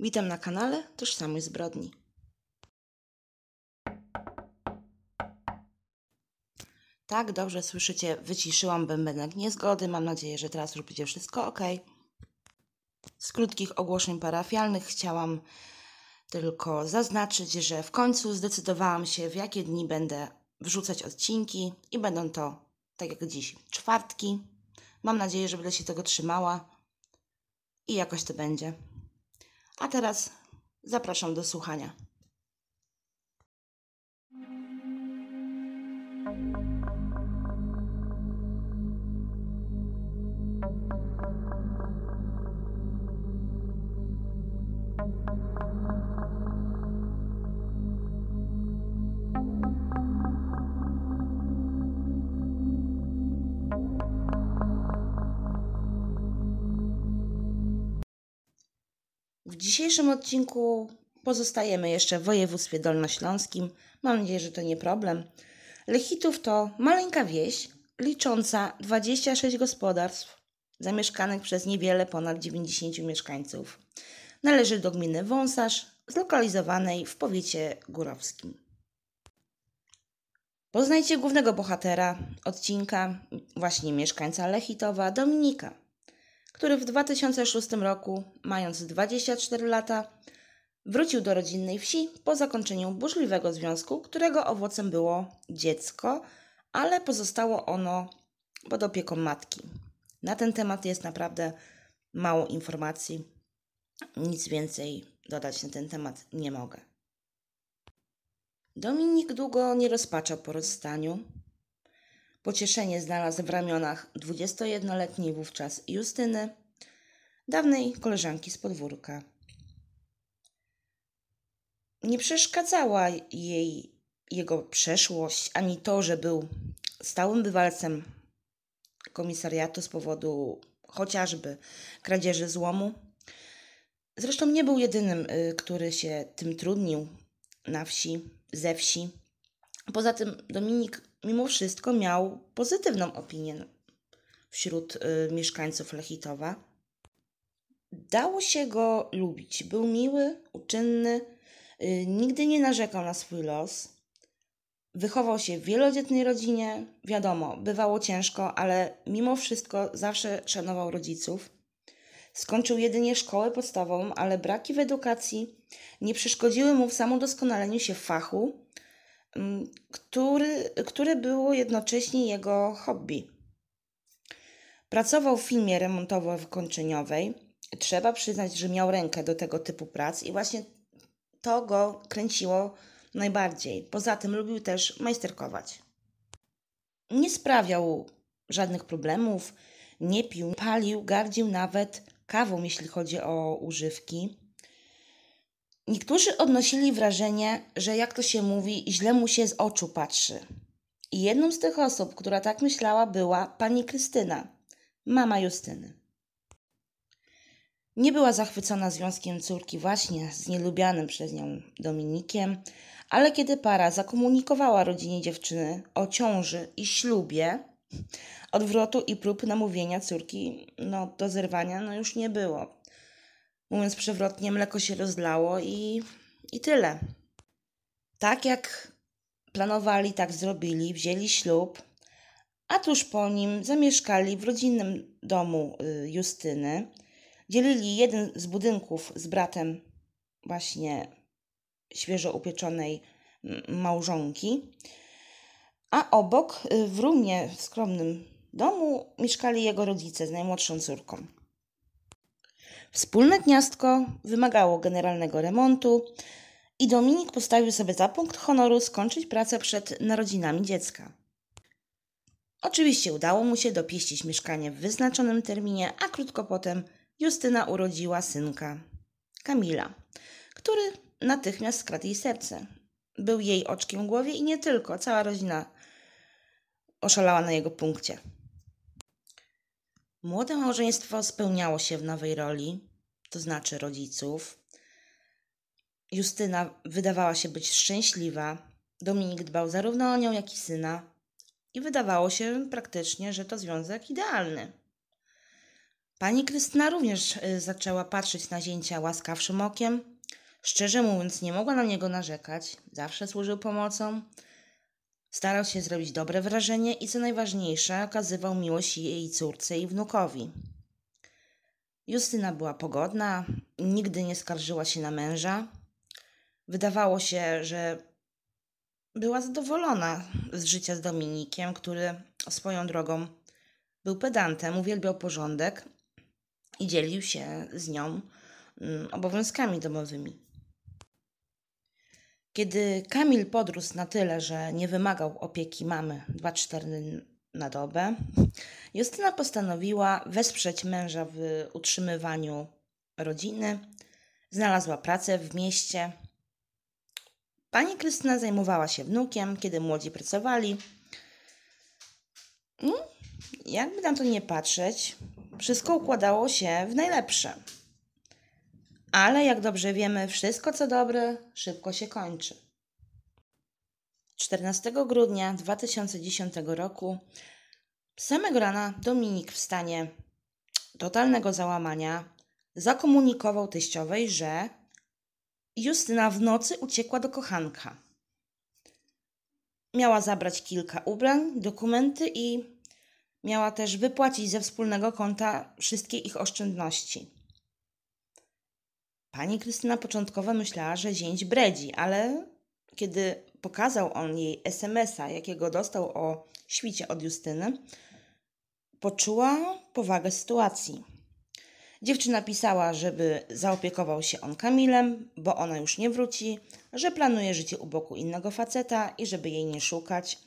Witam na kanale Tożsamość Zbrodni. Tak, dobrze słyszycie, wyciszyłam bębenek niezgody. Mam nadzieję, że teraz już będzie wszystko ok. Z krótkich ogłoszeń parafialnych chciałam tylko zaznaczyć, że w końcu zdecydowałam się, w jakie dni będę wrzucać odcinki i będą to, tak jak dziś, czwartki. Mam nadzieję, że będę się tego trzymała i jakoś to będzie. A teraz zapraszam do słuchania. Dzisiejszym odcinku pozostajemy jeszcze w województwie dolnośląskim. Mam nadzieję, że to nie problem. Lechitów to maleńka wieś licząca 26 gospodarstw zamieszkanych przez niewiele ponad 90 mieszkańców. Należy do gminy Wąsarz, zlokalizowanej w powiecie górowskim. Poznajcie głównego bohatera odcinka, właśnie mieszkańca Lechitowa, Dominika który w 2006 roku, mając 24 lata, wrócił do rodzinnej wsi po zakończeniu burzliwego związku, którego owocem było dziecko, ale pozostało ono pod opieką matki. Na ten temat jest naprawdę mało informacji. Nic więcej dodać na ten temat nie mogę. Dominik długo nie rozpaczał po rozstaniu. Pocieszenie znalazł w ramionach 21-letniej wówczas Justyny, dawnej koleżanki z podwórka. Nie przeszkadzała jej jego przeszłość, ani to, że był stałym bywalcem komisariatu z powodu chociażby kradzieży złomu. Zresztą nie był jedynym, y, który się tym trudnił na wsi, ze wsi. Poza tym Dominik mimo wszystko miał pozytywną opinię wśród y, mieszkańców Lechitowa. Dało się go lubić. Był miły, uczynny, y, nigdy nie narzekał na swój los. Wychował się w wielodzietnej rodzinie. Wiadomo, bywało ciężko, ale mimo wszystko zawsze szanował rodziców. Skończył jedynie szkołę podstawową, ale braki w edukacji nie przeszkodziły mu w samodoskonaleniu się w fachu, który, które było jednocześnie jego hobby. Pracował w firmie remontowo-wykończeniowej. Trzeba przyznać, że miał rękę do tego typu prac i właśnie to go kręciło najbardziej. Poza tym lubił też majsterkować. Nie sprawiał żadnych problemów, nie pił, palił, gardził nawet kawą, jeśli chodzi o używki. Niektórzy odnosili wrażenie, że jak to się mówi, źle mu się z oczu patrzy. I jedną z tych osób, która tak myślała, była pani Krystyna, mama Justyny. Nie była zachwycona związkiem córki właśnie z nielubianym przez nią Dominikiem, ale kiedy para zakomunikowała rodzinie dziewczyny o ciąży i ślubie, odwrotu i prób namówienia córki no, do zerwania no już nie było. Mówiąc przewrotnie, mleko się rozlało i, i tyle. Tak jak planowali, tak zrobili, wzięli ślub, a tuż po nim zamieszkali w rodzinnym domu y, Justyny. Dzielili jeden z budynków z bratem właśnie świeżo upieczonej małżonki, a obok y, w rumnie w skromnym domu mieszkali jego rodzice z najmłodszą córką. Wspólne gniazdko wymagało generalnego remontu i Dominik postawił sobie za punkt honoru skończyć pracę przed narodzinami dziecka. Oczywiście udało mu się dopieścić mieszkanie w wyznaczonym terminie, a krótko potem Justyna urodziła synka, Kamila, który natychmiast skradł jej serce. Był jej oczkiem głowie i nie tylko, cała rodzina oszalała na jego punkcie. Młode małżeństwo spełniało się w nowej roli, to znaczy rodziców. Justyna wydawała się być szczęśliwa. Dominik dbał zarówno o nią, jak i syna, i wydawało się praktycznie, że to związek idealny. Pani Krystyna również y, zaczęła patrzeć na zięcia łaskawszym okiem. Szczerze mówiąc, nie mogła na niego narzekać. Zawsze służył pomocą. Starał się zrobić dobre wrażenie i co najważniejsze, okazywał miłość jej córce i wnukowi. Justyna była pogodna, nigdy nie skarżyła się na męża. Wydawało się, że była zadowolona z życia z Dominikiem, który swoją drogą był pedantem, uwielbiał porządek i dzielił się z nią mm, obowiązkami domowymi. Kiedy Kamil podrósł na tyle, że nie wymagał opieki mamy 2-4 na dobę, Justyna postanowiła wesprzeć męża w utrzymywaniu rodziny. Znalazła pracę w mieście. Pani Krystyna zajmowała się wnukiem, kiedy młodzi pracowali. No, jakby na to nie patrzeć, wszystko układało się w najlepsze. Ale jak dobrze wiemy, wszystko co dobre szybko się kończy. 14 grudnia 2010 roku, samego rana, Dominik w stanie totalnego załamania zakomunikował teściowej, że Justyna w nocy uciekła do kochanka. Miała zabrać kilka ubrań, dokumenty i miała też wypłacić ze wspólnego konta wszystkie ich oszczędności. Pani Krystyna początkowo myślała, że zięć bredzi, ale kiedy pokazał on jej SMS-a, jakiego dostał o świcie od Justyny, poczuła powagę sytuacji. Dziewczyna pisała, żeby zaopiekował się on Kamilem, bo ona już nie wróci, że planuje życie u boku innego faceta i żeby jej nie szukać.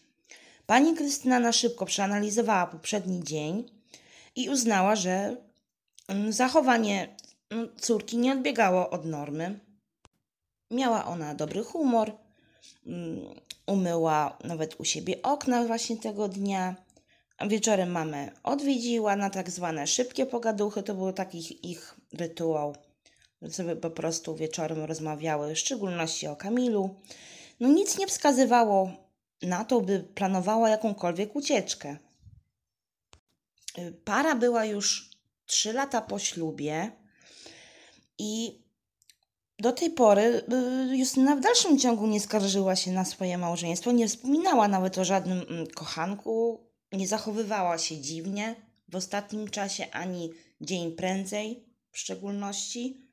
Pani Krystyna na szybko przeanalizowała poprzedni dzień i uznała, że mm, zachowanie córki nie odbiegało od normy. Miała ona dobry humor, mm, umyła nawet u siebie okna właśnie tego dnia. Wieczorem mamę odwiedziła na tak zwane szybkie pogaduchy. To był taki ich rytuał, sobie po prostu wieczorem rozmawiały, w szczególności o Kamilu. No nic nie wskazywało na to, by planowała jakąkolwiek ucieczkę. Para była już trzy lata po ślubie i do tej pory y, Justyna w dalszym ciągu nie skarżyła się na swoje małżeństwo, nie wspominała nawet o żadnym mm, kochanku, nie zachowywała się dziwnie w ostatnim czasie ani dzień prędzej w szczególności.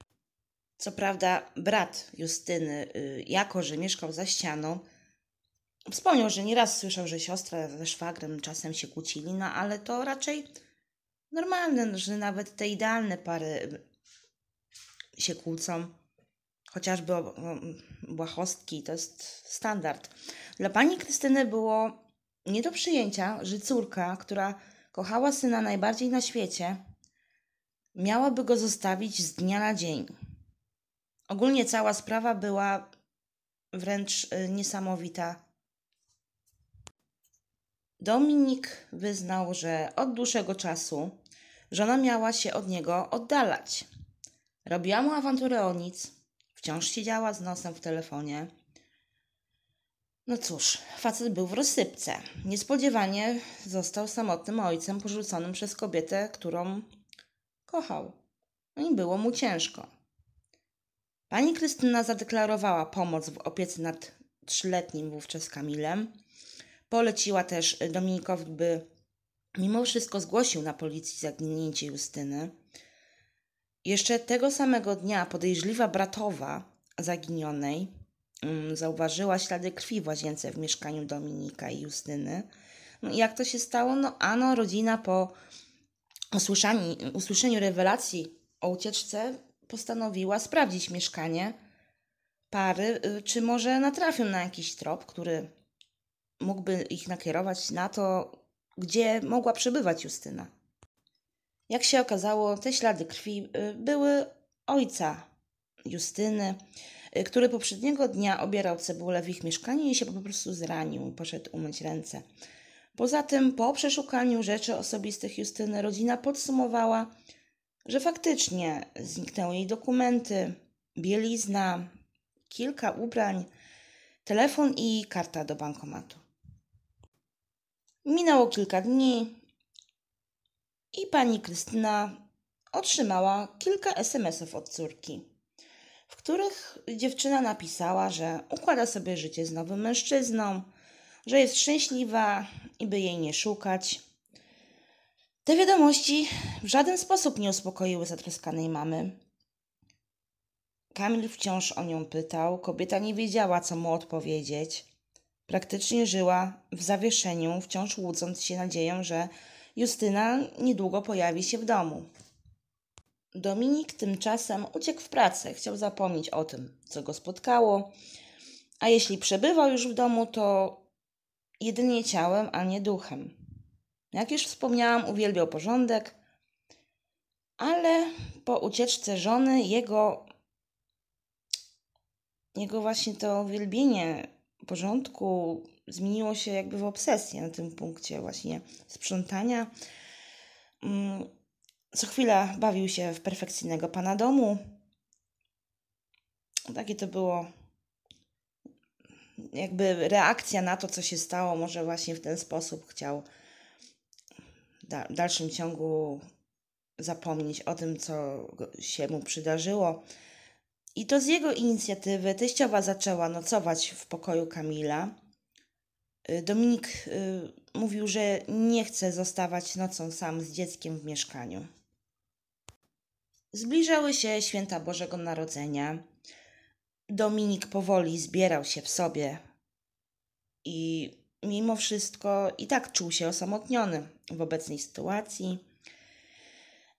Co prawda, brat Justyny, y, jako że mieszkał za ścianą, wspomniał, że nieraz słyszał, że siostra ze szwagrem czasem się kłócili, no ale to raczej normalne, że nawet te idealne pary się kłócą. Chociażby błahostki, to jest standard. Dla pani Krystyny było nie do przyjęcia, że córka, która kochała syna najbardziej na świecie, miałaby go zostawić z dnia na dzień. Ogólnie cała sprawa była wręcz y, niesamowita. Dominik wyznał, że od dłuższego czasu żona miała się od niego oddalać. Robiła mu awanturę o nic, wciąż siedziała z nosem w telefonie no cóż, facet był w rozsypce. Niespodziewanie został samotnym ojcem porzuconym przez kobietę, którą kochał. No i było mu ciężko. Pani Krystyna zadeklarowała pomoc w opiece nad trzyletnim wówczas Kamilem. Poleciła też Dominikowi, by mimo wszystko zgłosił na policji zaginięcie Justyny. Jeszcze tego samego dnia podejrzliwa bratowa zaginionej Mm, zauważyła ślady krwi w łazience w mieszkaniu Dominika i Justyny. No jak to się stało? No ano, rodzina po usłyszeniu, usłyszeniu rewelacji o ucieczce postanowiła sprawdzić mieszkanie pary, y, czy może natrafią na jakiś trop, który mógłby ich nakierować na to, gdzie mogła przebywać Justyna. Jak się okazało, te ślady krwi y, były ojca Justyny, Y, który poprzedniego dnia obierał cebulę w ich mieszkaniu i się po prostu zranił poszedł umyć ręce. Poza tym, po przeszukaniu rzeczy osobistych Justyny, rodzina podsumowała, że faktycznie zniknęły jej dokumenty, bielizna, kilka ubrań, telefon i karta do bankomatu. Minęło kilka dni i pani Krystyna otrzymała kilka SMS-ów od córki, w których dziewczyna napisała, że układa sobie życie z nowym mężczyzną, że jest szczęśliwa i by jej nie szukać. Te wiadomości w żaden sposób nie uspokoiły zatroskanej mamy. Kamil wciąż o nią pytał, kobieta nie wiedziała, co mu odpowiedzieć. Praktycznie żyła w zawieszeniu, wciąż łudząc się nadzieją, że Justyna niedługo pojawi się w domu. Dominik tymczasem uciekł w pracę, chciał zapomnieć o tym, co go spotkało, a jeśli przebywał już w domu, to jedynie ciałem, a nie duchem. Jak już wspomniałam, uwielbiał porządek, ale po ucieczce żony jego, jego właśnie to uwielbienie porządku zmieniło się jakby w obsesję na tym punkcie właśnie sprzątania. Mm, co chwila bawił się w perfekcyjnego pana domu. Takie to było jakby reakcja na to, co się stało. Może właśnie w ten sposób chciał w dalszym ciągu zapomnieć o tym, co się mu przydarzyło. I to z jego inicjatywy teściowa zaczęła nocować w pokoju Kamila. Y, Dominik y, mówił, że nie chce zostawać nocą sam z dzieckiem w mieszkaniu. Zbliżały się święta Bożego Narodzenia. Dominik powoli zbierał się w sobie i mimo wszystko i tak czuł się osamotniony w obecnej sytuacji.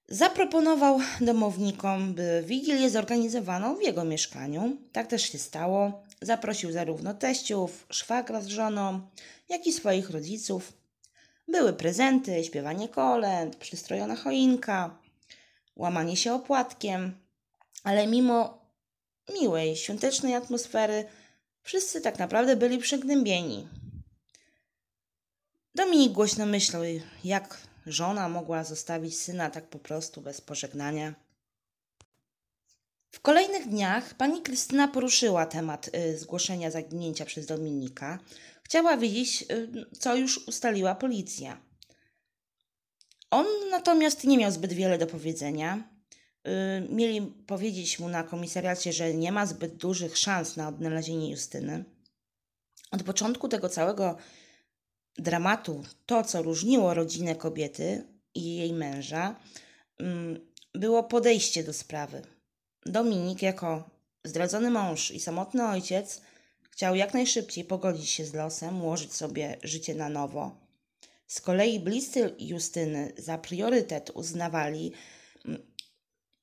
Zaproponował domownikom, by wigilię zorganizowano w jego mieszkaniu. Tak też się stało. Zaprosił zarówno teściów, szwagra z żoną, jak i swoich rodziców. Były prezenty, śpiewanie kolęd, przystrojona choinka, łamanie się opłatkiem, ale mimo miłej, świątecznej atmosfery wszyscy tak naprawdę byli przygnębieni. Dominik głośno myślał, jak żona mogła zostawić syna tak po prostu bez pożegnania. W kolejnych dniach pani Krystyna poruszyła temat y, zgłoszenia zaginięcia przez Dominika. Chciała wiedzieć, y, co już ustaliła policja. On natomiast nie miał zbyt wiele do powiedzenia. Y, mieli powiedzieć mu na komisariacie, że nie ma zbyt dużych szans na odnalezienie Justyny. Od początku tego całego dramatu, to co różniło rodzinę kobiety i jej męża, mm, było podejście do sprawy. Dominik, jako zdradzony mąż i samotny ojciec, chciał jak najszybciej pogodzić się z losem, ułożyć sobie życie na nowo. Z kolei bliscy Justyny za priorytet uznawali mm,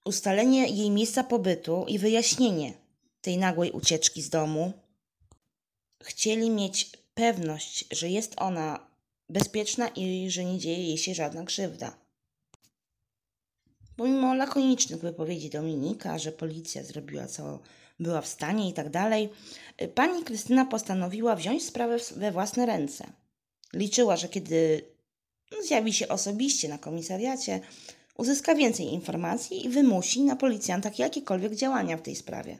ustalenie jej miejsca pobytu i wyjaśnienie tej nagłej ucieczki z domu. Chcieli mieć pewność, że jest ona bezpieczna i że nie dzieje jej się żadna krzywda. Pomimo lakonicznych wypowiedzi Dominika, że policja zrobiła co była w stanie i tak dalej, pani Krystyna postanowiła wziąć sprawę we własne ręce. Liczyła, że kiedy zjawi się osobiście na komisariacie, uzyska więcej informacji i wymusi na policjantach jakiekolwiek działania w tej sprawie.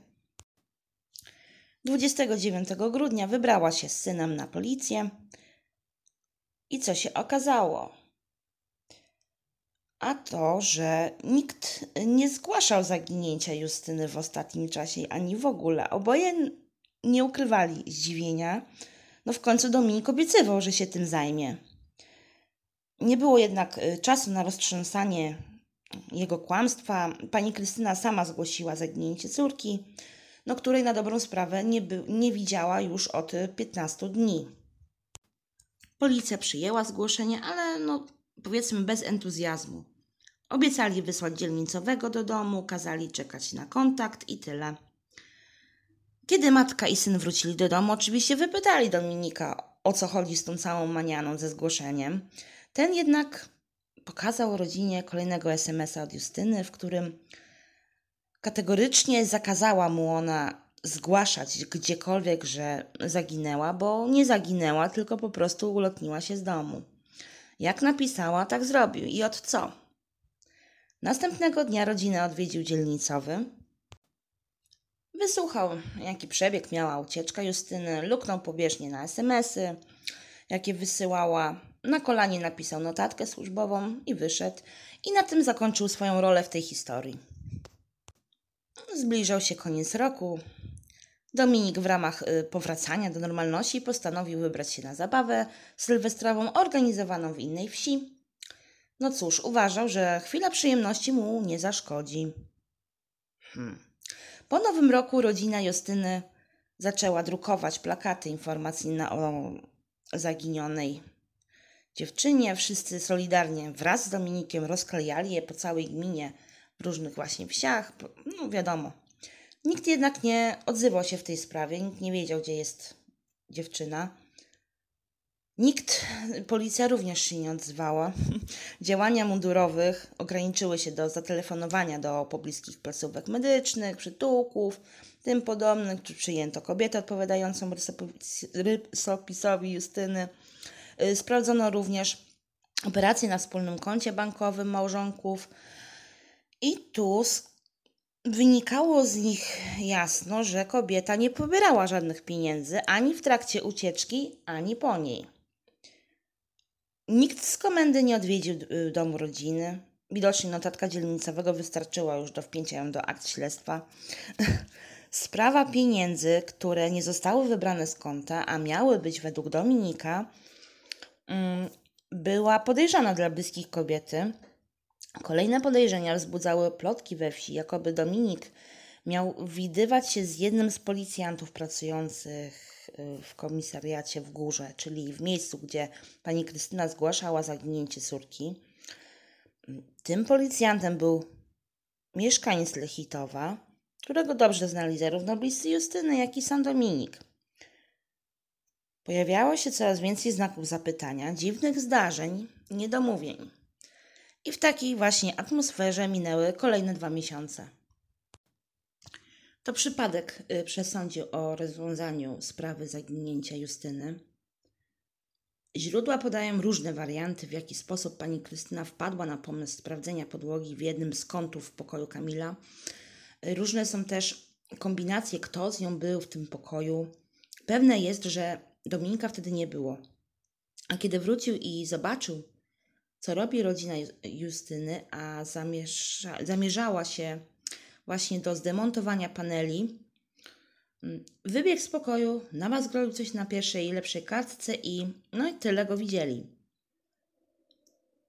29 grudnia wybrała się z synem na policję. I co się okazało? A to, że nikt nie zgłaszał zaginięcia Justyny w ostatnim czasie, ani w ogóle. Oboje nie ukrywali zdziwienia. No w końcu Dominik obiecywał, że się tym zajmie. Nie było jednak y, czasu na roztrząsanie jego kłamstwa. Pani Krystyna sama zgłosiła zaginięcie córki no której na dobrą sprawę nie, by, nie widziała już od 15 dni. Policja przyjęła zgłoszenie, ale no powiedzmy bez entuzjazmu. Obiecali wysłać dzielnicowego do domu, kazali czekać na kontakt i tyle. Kiedy matka i syn wrócili do domu, oczywiście wypytali Dominika, o co chodzi z tą całą manianą ze zgłoszeniem. Ten jednak pokazał rodzinie kolejnego SMS-a od Justyny, w którym Kategorycznie zakazała mu ona zgłaszać gdziekolwiek, że zaginęła, bo nie zaginęła, tylko po prostu ulotniła się z domu. Jak napisała, tak zrobił i od co? Następnego dnia rodzinę odwiedził dzielnicowy. Wysłuchał, jaki przebieg miała ucieczka Justyny, luknął pobieżnie na SMSy, jakie wysyłała. na kolanie napisał notatkę służbową i wyszedł, i na tym zakończył swoją rolę w tej historii. Zbliżał się koniec roku. Dominik w ramach y, powracania do normalności postanowił wybrać się na zabawę sylwestrową organizowaną w innej wsi. No cóż, uważał, że chwila przyjemności mu nie zaszkodzi. Hmm. Po nowym roku rodzina Justyny zaczęła drukować plakaty informacyjne o zaginionej dziewczynie. Wszyscy solidarnie wraz z Dominikiem rozklejali je po całej gminie w różnych właśnie wsiach. No wiadomo. Nikt jednak nie odzywał się w tej sprawie, nikt nie wiedział, gdzie jest dziewczyna. Nikt, policja również się nie odzwała. Działania mundurowych ograniczyły się do zatelefonowania do pobliskich placówek medycznych, przytułków, tym podobnych, czy przyjęto kobietę odpowiadającą rysopisowi Justyny. Y, sprawdzono również operacje na wspólnym koncie bankowym małżonków i tu wynikało z nich jasno, że kobieta nie pobierała żadnych pieniędzy ani w trakcie ucieczki, ani po niej. Nikt z komendy nie odwiedził y, domu rodziny. Widocznie notatka dzielnicowego wystarczyła już do wpięcia ją do akt śledztwa. Sprawa pieniędzy, które nie zostały wybrane z konta, a miały być według Dominika, mm, była podejrzana dla bliskich kobiety. Kolejne podejrzenia wzbudzały plotki we wsi, jakoby Dominik miał widywać się z jednym z policjantów pracujących y, w komisariacie w górze, czyli w miejscu, gdzie pani Krystyna zgłaszała zaginięcie córki. Tym policjantem był mieszkaniec Lechitowa, którego dobrze znali zarówno bliscy Justyny, jak i sam Dominik. Pojawiało się coraz więcej znaków zapytania, dziwnych zdarzeń, niedomówień. I w takiej właśnie atmosferze minęły kolejne dwa miesiące. To przypadek y, przesądził o rozwiązaniu sprawy zaginięcia Justyny. Źródła podają różne warianty, w jaki sposób pani Krystyna wpadła na pomysł sprawdzenia podłogi w jednym z kątów pokoju Kamila. Różne są też kombinacje, kto z nią był w tym pokoju. Pewne jest, że Dominika wtedy nie było. A kiedy wrócił i zobaczył, co robi rodzina Justyny, a zamierza, zamierzała się właśnie do zdemontowania paneli, mm, wybiegł z pokoju, namazgroił coś na pierwszej lepszej kartce i no i tyle go widzieli.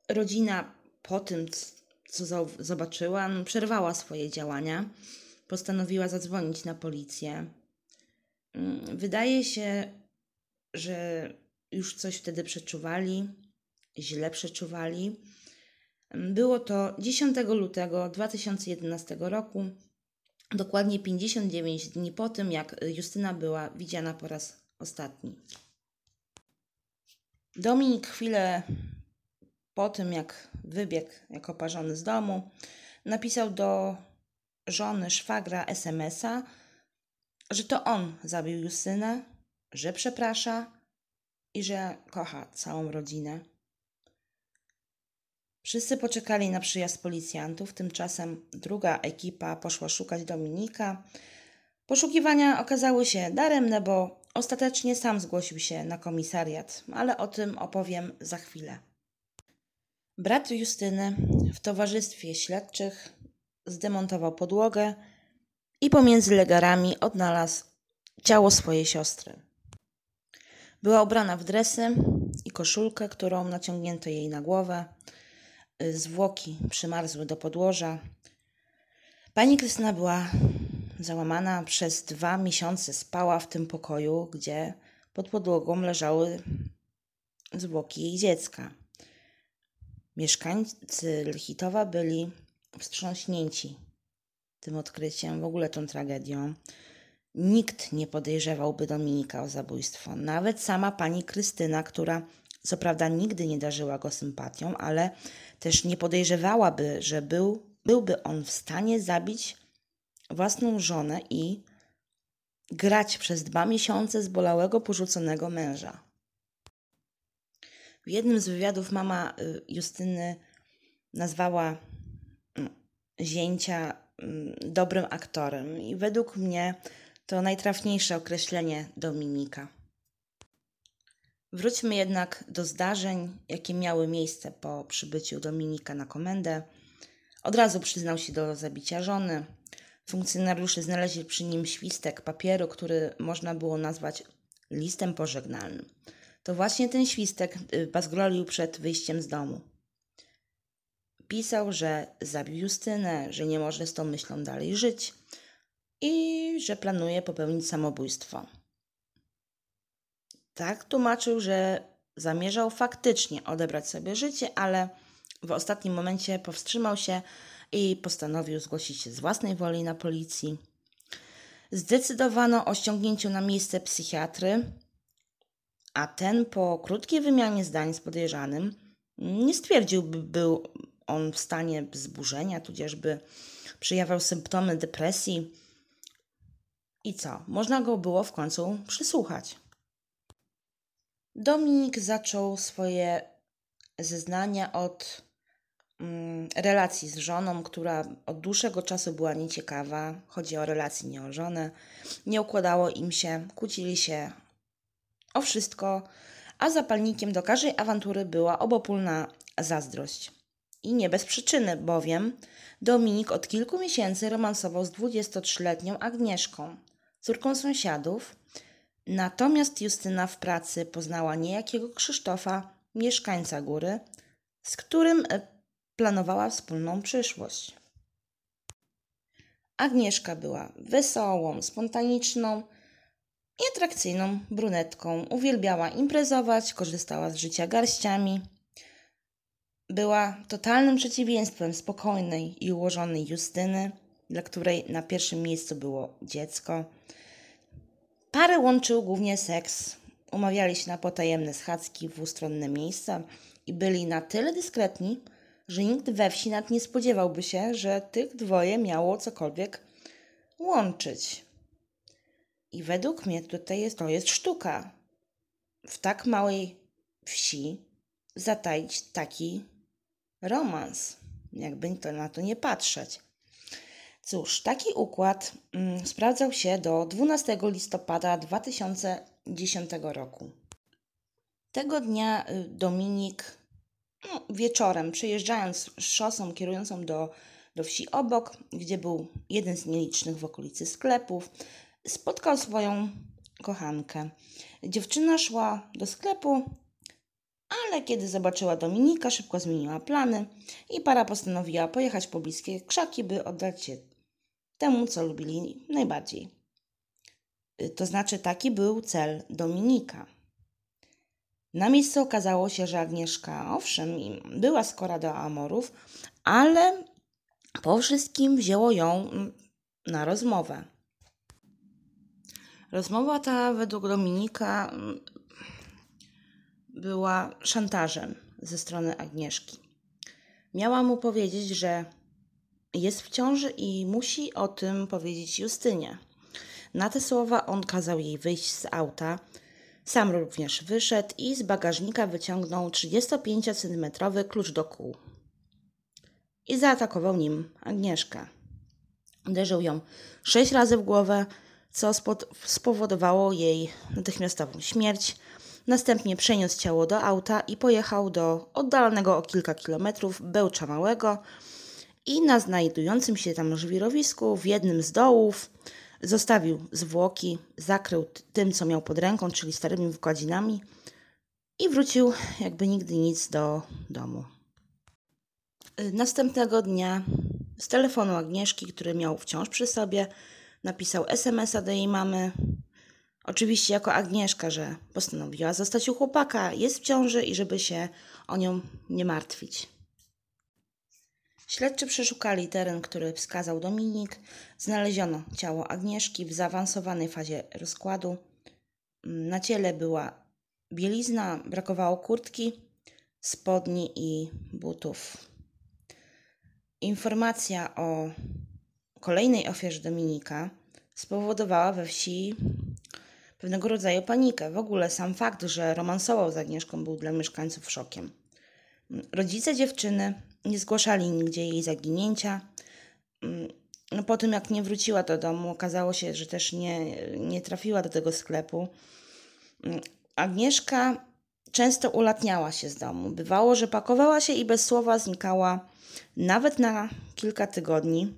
Rodzina po tym, co zobaczyła, no, przerwała swoje działania, postanowiła zadzwonić na policję. Mm, wydaje się, że już coś wtedy przeczuwali, źle przeczuwali. Było to 10 lutego 2011 roku, dokładnie 59 dni po tym, jak Justyna była widziana po raz ostatni. Dominik chwilę po tym, jak wybiegł jako parzony z domu, napisał do żony szwagra SMS-a, że to on zabił Justynę, że przeprasza i że kocha całą rodzinę. Wszyscy poczekali na przyjazd policjantów, tymczasem druga ekipa poszła szukać Dominika. Poszukiwania okazały się daremne, bo ostatecznie sam zgłosił się na komisariat, ale o tym opowiem za chwilę. Brat Justyny w towarzystwie śledczych zdemontował podłogę i pomiędzy legarami odnalazł ciało swojej siostry. Była ubrana w dresy i koszulkę, którą naciągnięto jej na głowę. Zwłoki przymarzły do podłoża. Pani Krystyna była załamana. Przez dwa miesiące spała w tym pokoju, gdzie pod podłogą leżały zwłoki jej dziecka. Mieszkańcy Lchitowa byli wstrząśnięci tym odkryciem, w ogóle tą tragedią. Nikt nie podejrzewałby Dominika o zabójstwo. Nawet sama pani Krystyna, która co prawda nigdy nie darzyła go sympatią, ale też nie podejrzewałaby, że był, byłby on w stanie zabić własną żonę i grać przez dwa miesiące zbolałego, porzuconego męża. W jednym z wywiadów mama y, Justyny nazwała mm, zięcia mm, dobrym aktorem i według mnie to najtrafniejsze określenie Dominika. Wróćmy jednak do zdarzeń, jakie miały miejsce po przybyciu Dominika na komendę. Od razu przyznał się do zabicia żony. Funkcjonariusze znaleźli przy nim świstek papieru, który można było nazwać listem pożegnalnym. To właśnie ten świstek y, bazgrolił przed wyjściem z domu. Pisał, że zabił Justynę, że nie może z tą myślą dalej żyć i że planuje popełnić samobójstwo. Tak tłumaczył, że zamierzał faktycznie odebrać sobie życie, ale w ostatnim momencie powstrzymał się i postanowił zgłosić się z własnej woli na policji. Zdecydowano o ściągnięciu na miejsce psychiatry, a ten po krótkiej wymianie zdań z podejrzanym nie stwierdził, by był on w stanie wzburzenia, tudzież przejawiał symptomy depresji. I co? Można go było w końcu przysłuchać. Dominik zaczął swoje zeznania od mm, relacji z żoną, która od dłuższego czasu była nieciekawa. Chodzi o relacje, nie o żonę. Nie układało im się, kłócili się o wszystko, a zapalnikiem do każdej awantury była obopólna zazdrość. I nie bez przyczyny, bowiem Dominik od kilku miesięcy romansował z 23-letnią Agnieszką, córką sąsiadów. Natomiast Justyna w pracy poznała niejakiego Krzysztofa, mieszkańca góry, z którym e, planowała wspólną przyszłość. Agnieszka była wesołą, spontaniczną i atrakcyjną brunetką. Uwielbiała imprezować, korzystała z życia garściami. Była totalnym przeciwieństwem spokojnej i ułożonej Justyny, dla której na pierwszym miejscu było dziecko. Parę łączył głównie seks. Umawiali się na potajemne schadzki w ustronne miejsca i byli na tyle dyskretni, że nikt we wsi nawet nie spodziewałby się, że tych dwoje miało cokolwiek łączyć. I według mnie tutaj jest, to jest sztuka. W tak małej wsi zataić taki romans, jakby to na to nie patrzeć. Cóż, taki układ mm, sprawdzał się do 12 listopada 2010 roku. Tego dnia y, Dominik no, wieczorem, przejeżdżając szosą kierującą do, do wsi obok, gdzie był jeden z nielicznych w okolicy sklepów, spotkał swoją kochankę. Dziewczyna szła do sklepu, ale kiedy zobaczyła Dominika, szybko zmieniła plany i para postanowiła pojechać po bliskie krzaki, by oddać się temu, co lubili najbardziej. To znaczy, taki był cel Dominika. Na miejscu okazało się, że Agnieszka, owszem, była skora do Amorów, ale po wszystkim wzięło ją na rozmowę. Rozmowa ta według Dominika mm, była szantażem ze strony Agnieszki. Miała mu powiedzieć, że jest w ciąży i musi o tym powiedzieć Justynie. Na te słowa on kazał jej wyjść z auta. Sam również wyszedł i z bagażnika wyciągnął 35-centymetrowy klucz do kół. I zaatakował nim Agnieszkę. Uderzył ją sześć razy w głowę, co spowodowało jej natychmiastową śmierć. Następnie przeniósł ciało do auta i pojechał do oddalonego o kilka kilometrów Bełcza Małego i na znajdującym się tam żwirowisku w jednym z dołów zostawił zwłoki, zakrył tym, co miał pod ręką, czyli starymi wykładzinami i wrócił jakby nigdy nic do domu. Następnego dnia z telefonu Agnieszki, który miał wciąż przy sobie, napisał SMS-a do jej mamy. Oczywiście jako Agnieszka, że postanowiła zostać u chłopaka, jest w ciąży i żeby się o nią nie martwić. Śledczy przeszukali teren, który wskazał Dominik. Znaleziono ciało Agnieszki w zaawansowanej fazie rozkładu. Na ciele była bielizna, brakowało kurtki, spodni i butów. Informacja o kolejnej ofierze Dominika spowodowała we wsi pewnego rodzaju panikę. W ogóle sam fakt, że romansował z Agnieszką był dla mieszkańców szokiem. Rodzice dziewczyny nie zgłaszali nigdzie jej zaginięcia. No, po tym, jak nie wróciła do domu, okazało się, że też nie, nie trafiła do tego sklepu. Agnieszka często ulatniała się z domu. Bywało, że pakowała się i bez słowa znikała nawet na kilka tygodni,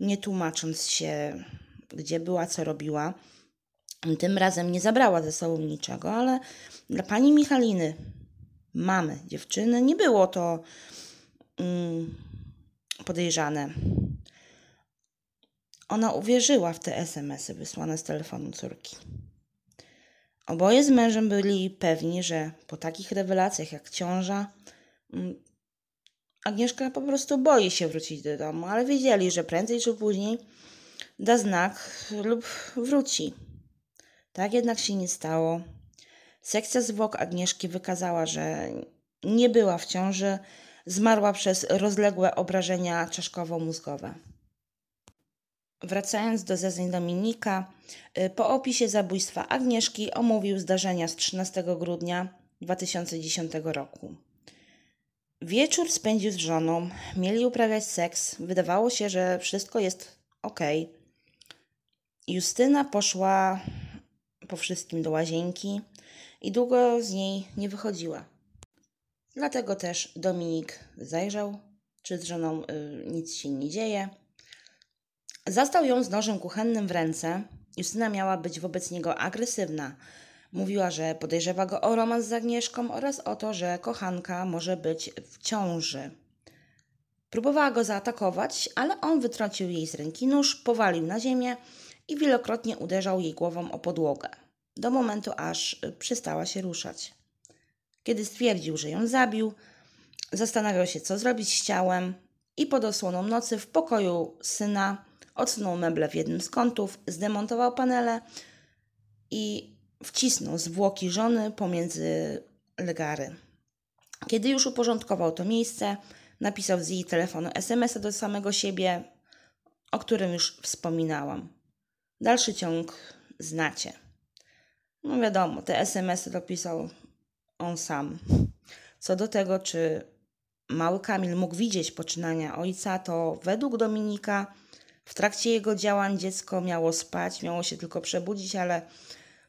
nie tłumacząc się, gdzie była, co robiła. Tym razem nie zabrała ze sobą niczego, ale dla pani Michaliny, mamy dziewczyny, nie było to mm, podejrzane. Ona uwierzyła w te SMS-y wysłane z telefonu córki. Oboje z mężem byli pewni, że po takich rewelacjach jak ciąża, mm, Agnieszka po prostu boi się wrócić do domu, ale wiedzieli, że prędzej czy później da znak lub wróci. Tak jednak się nie stało. Sekcja zwłok Agnieszki wykazała, że nie była w ciąży, zmarła przez rozległe obrażenia czaszkowo-mózgowe. Wracając do zeznań Dominika, y, po opisie zabójstwa Agnieszki omówił zdarzenia z 13 grudnia 2010 roku. Wieczór spędził z żoną, mieli uprawiać seks, wydawało się, że wszystko jest ok. Justyna poszła po wszystkim do łazienki i długo z niej nie wychodziła. Dlatego też Dominik zajrzał, czy z żoną y, nic się nie dzieje. Zastał ją z nożem kuchennym w ręce. Justyna miała być wobec niego agresywna. Mówiła, że podejrzewa go o romans z Agnieszką oraz o to, że kochanka może być w ciąży. Próbowała go zaatakować, ale on wytrącił jej z ręki nóż, powalił na ziemię i wielokrotnie uderzał jej głową o podłogę, do momentu aż przestała się ruszać. Kiedy stwierdził, że ją zabił, zastanawiał się, co zrobić z ciałem i pod osłoną nocy w pokoju syna odsunął meble w jednym z kątów, zdemontował panele i wcisnął zwłoki żony pomiędzy legary. Kiedy już uporządkował to miejsce, napisał z jej telefonu SMS-a do samego siebie, o którym już wspominałam. Dalszy ciąg znacie. No wiadomo, te SMS-y dopisał on sam. Co do tego, czy mały Kamil mógł widzieć poczynania ojca, to według Dominika w trakcie jego działań dziecko miało spać, miało się tylko przebudzić, ale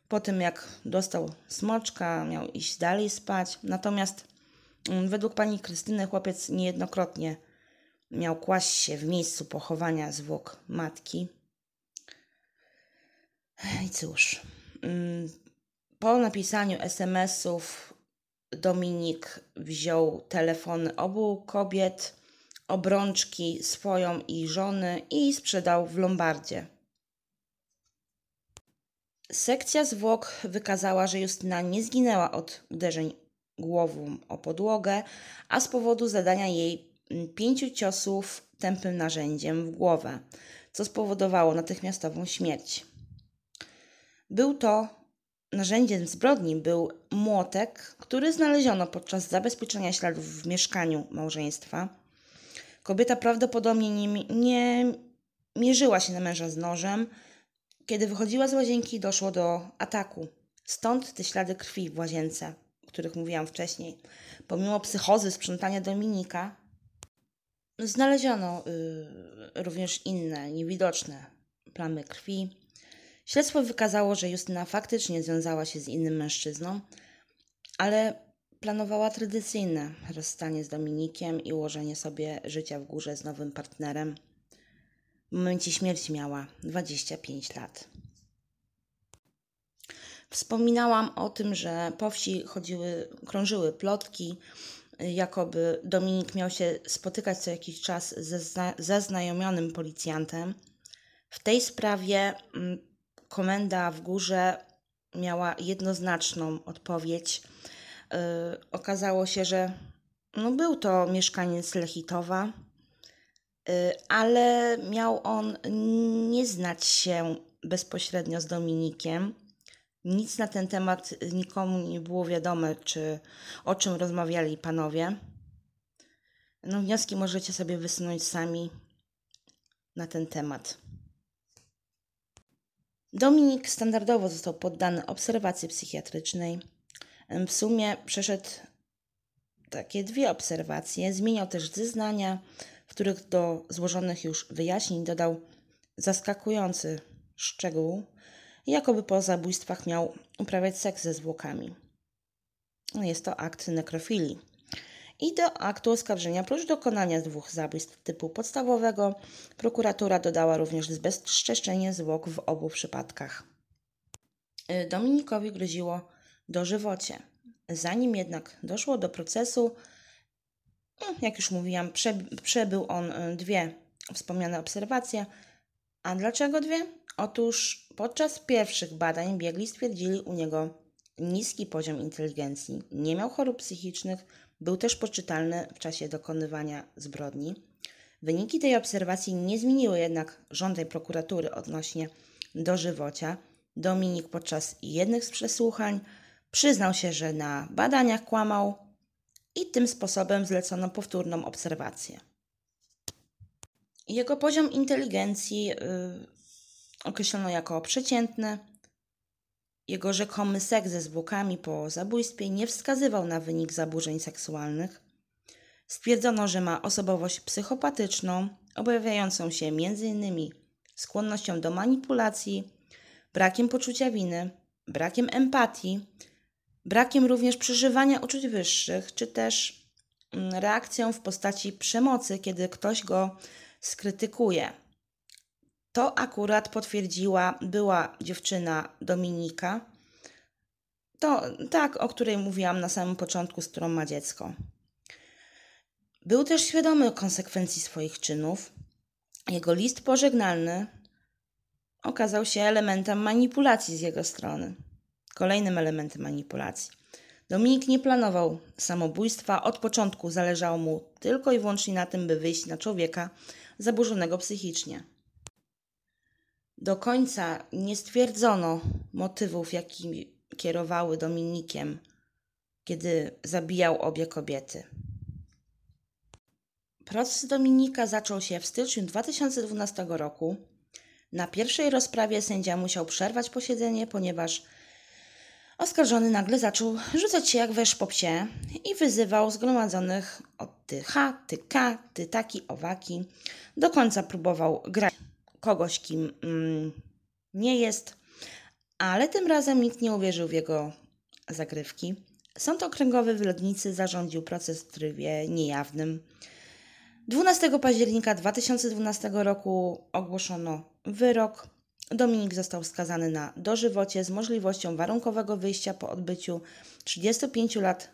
po tym jak dostał smoczka, miał iść dalej spać. Natomiast mm, według pani Krystyny chłopiec niejednokrotnie miał kłaść się w miejscu pochowania zwłok matki. I cóż, mm, po napisaniu SMS-ów Dominik wziął telefony obu kobiet, obrączki swoją i żony i sprzedał w Lombardzie. Sekcja zwłok wykazała, że Justyna nie zginęła od uderzeń głową o podłogę, a z powodu zadania jej pięciu ciosów tępym narzędziem w głowę, co spowodowało natychmiastową śmierć. Był to narzędziem zbrodni był młotek, który znaleziono podczas zabezpieczenia śladów w mieszkaniu małżeństwa. Kobieta prawdopodobnie nie, nie mierzyła się na męża z nożem, kiedy wychodziła z łazienki, doszło do ataku. Stąd te ślady krwi w łazience, o których mówiłam wcześniej. Pomimo psychozy sprzątania Dominika, znaleziono y, również inne, niewidoczne plamy krwi. Śledztwo wykazało, że Justyna faktycznie związała się z innym mężczyzną, ale planowała tradycyjne rozstanie z Dominikiem i ułożenie sobie życia w górze z nowym partnerem. W momencie śmierci miała 25 lat. Wspominałam o tym, że po wsi chodziły, krążyły plotki, jakoby Dominik miał się spotykać co jakiś czas ze zna zaznajomionym policjantem. W tej sprawie mm, komenda w górze miała jednoznaczną odpowiedź. Yy, okazało się, że no, był to mieszkaniec Lechitowa, Y, ale miał on nie znać się bezpośrednio z Dominikiem. Nic na ten temat nikomu nie było wiadome, czy o czym rozmawiali panowie. No, wnioski możecie sobie wysunąć sami na ten temat. Dominik standardowo został poddany obserwacji psychiatrycznej. W sumie przeszedł takie dwie obserwacje, zmieniał też zeznania, w których do złożonych już wyjaśnień dodał zaskakujący szczegół, jakoby po zabójstwach miał uprawiać seks ze zwłokami. jest to akt nekrofilii. I do aktu oskarżenia, prócz dokonania dwóch zabójstw typu podstawowego, prokuratura dodała również zbezczeszczenie zwłok w obu przypadkach. Y, Dominikowi groziło dożywocie. Zanim jednak doszło do procesu, no, jak już mówiłam, przebył on y, dwie wspomniane obserwacje. A dlaczego dwie? Otóż podczas pierwszych badań biegli stwierdzili u niego niski poziom inteligencji, nie miał chorób psychicznych, był też poczytalny w czasie dokonywania zbrodni. Wyniki tej obserwacji nie zmieniły jednak żądań prokuratury odnośnie dożywocia. Dominik podczas jednych z przesłuchań przyznał się, że na badaniach kłamał i tym sposobem zlecono powtórną obserwację. Jego poziom inteligencji yy, określono jako przeciętny. Jego rzekomy seks ze zwłokami po zabójstwie nie wskazywał na wynik zaburzeń seksualnych. Stwierdzono, że ma osobowość psychopatyczną, objawiającą się m.in. skłonnością do manipulacji, brakiem poczucia winy, brakiem empatii, brakiem również przeżywania uczuć wyższych, czy też mm, reakcją w postaci przemocy, kiedy ktoś go skrytykuje. To akurat potwierdziła była dziewczyna Dominika, to tak, o której mówiłam na samym początku, z którą ma dziecko. Był też świadomy konsekwencji swoich czynów. Jego list pożegnalny okazał się elementem manipulacji z jego strony. Kolejnym elementem manipulacji. Dominik nie planował samobójstwa, od początku zależało mu tylko i wyłącznie na tym, by wyjść na człowieka zaburzonego psychicznie. Do końca nie stwierdzono motywów, jakimi kierowały Dominikiem, kiedy zabijał obie kobiety. Proces Dominika zaczął się w styczniu 2012 roku. Na pierwszej rozprawie sędzia musiał przerwać posiedzenie, ponieważ oskarżony nagle zaczął rzucać się jak wesz po psie i wyzywał zgromadzonych od ty ha, ty ka, ty taki, owaki. Do końca próbował grać kogoś, kim mm, nie jest, ale tym razem nikt nie uwierzył w jego zagrywki. Sąd okręgowy w Lodnicy zarządził proces w trybie niejawnym. 12 października 2012 roku ogłoszono wyrok. Dominik został skazany na dożywocie z możliwością warunkowego wyjścia po odbyciu 35 lat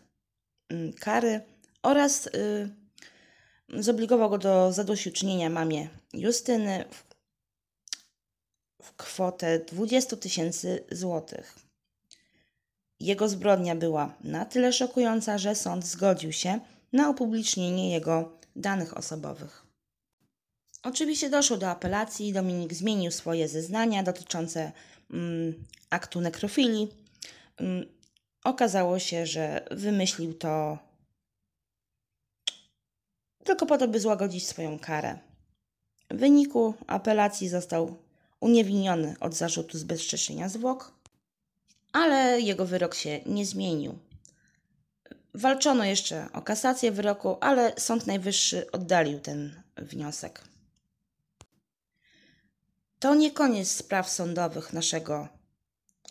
mm, kary oraz y, zobligował go do zadośćuczynienia mamie Justyny w kwotę 20 tysięcy złotych. Jego zbrodnia była na tyle szokująca, że sąd zgodził się na upublicznienie jego danych osobowych. Oczywiście doszło do apelacji. Dominik zmienił swoje zeznania dotyczące mm, aktu nekrofilii. Mm, okazało się, że wymyślił to tylko po to, by złagodzić swoją karę. W wyniku apelacji został uniewinniony od zarzutu zbezczeszczenia zwłok, ale jego wyrok się nie zmienił. Walczono jeszcze o kasację wyroku, ale Sąd Najwyższy oddalił ten wniosek. To nie koniec spraw sądowych naszego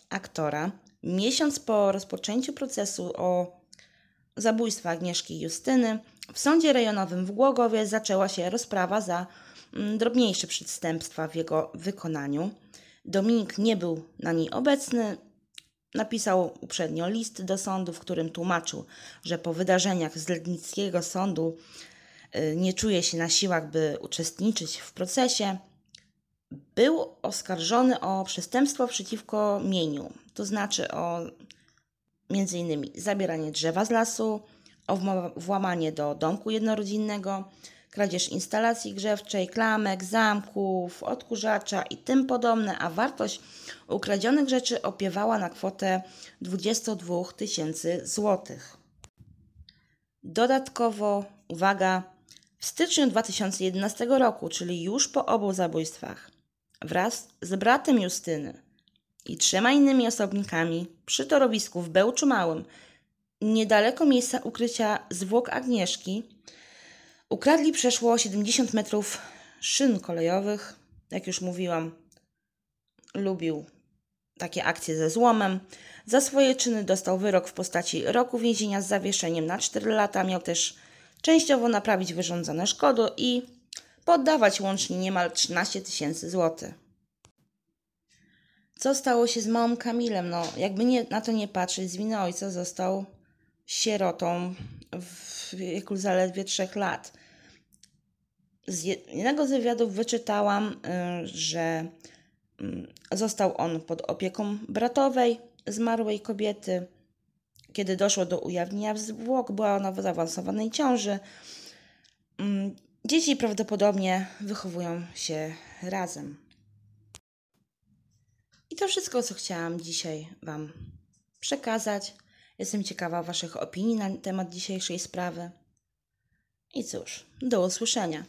aktora. Miesiąc po rozpoczęciu procesu o zabójstwo Agnieszki Justyny w sądzie rejonowym w Głogowie zaczęła się rozprawa za drobniejsze przestępstwa w jego wykonaniu. Dominik nie był na niej obecny. Napisał uprzednio list do sądu, w którym tłumaczył, że po wydarzeniach z Lednickiego Sądu y, nie czuje się na siłach, by uczestniczyć w procesie. Był oskarżony o przestępstwo przeciwko mieniu, to znaczy o m.in. zabieranie drzewa z lasu, o włamanie do domku jednorodzinnego, kradzież instalacji grzewczej, klamek, zamków, odkurzacza i tym podobne, a wartość ukradzionych rzeczy opiewała na kwotę 22 tysięcy złotych. Dodatkowo, uwaga, w styczniu 2011 roku, czyli już po obu zabójstwach, wraz z bratem Justyny i trzema innymi osobnikami przy torowisku w Bełczu Małym, niedaleko miejsca ukrycia zwłok Agnieszki, Ukradli przeszło 70 metrów szyn kolejowych. Jak już mówiłam, lubił takie akcje ze złomem. Za swoje czyny dostał wyrok w postaci roku więzienia z zawieszeniem na 4 lata. Miał też częściowo naprawić wyrządzone szkody i poddawać łącznie niemal 13 tysięcy złotych. Co stało się z małym Kamilem? No, jakby nie, na to nie patrzeć, z winy ojca został sierotą w wieku zaledwie trzech lat. Z jednego z wywiadów wyczytałam, y, że mm, został on pod opieką bratowej zmarłej kobiety. Kiedy doszło do ujawnienia zwłok, była ona w zaawansowanej ciąży. Mm, dzieci prawdopodobnie wychowują się razem. I to wszystko, co chciałam dzisiaj Wam przekazać. Jestem ciekawa Waszych opinii na temat dzisiejszej sprawy. I cóż, do usłyszenia.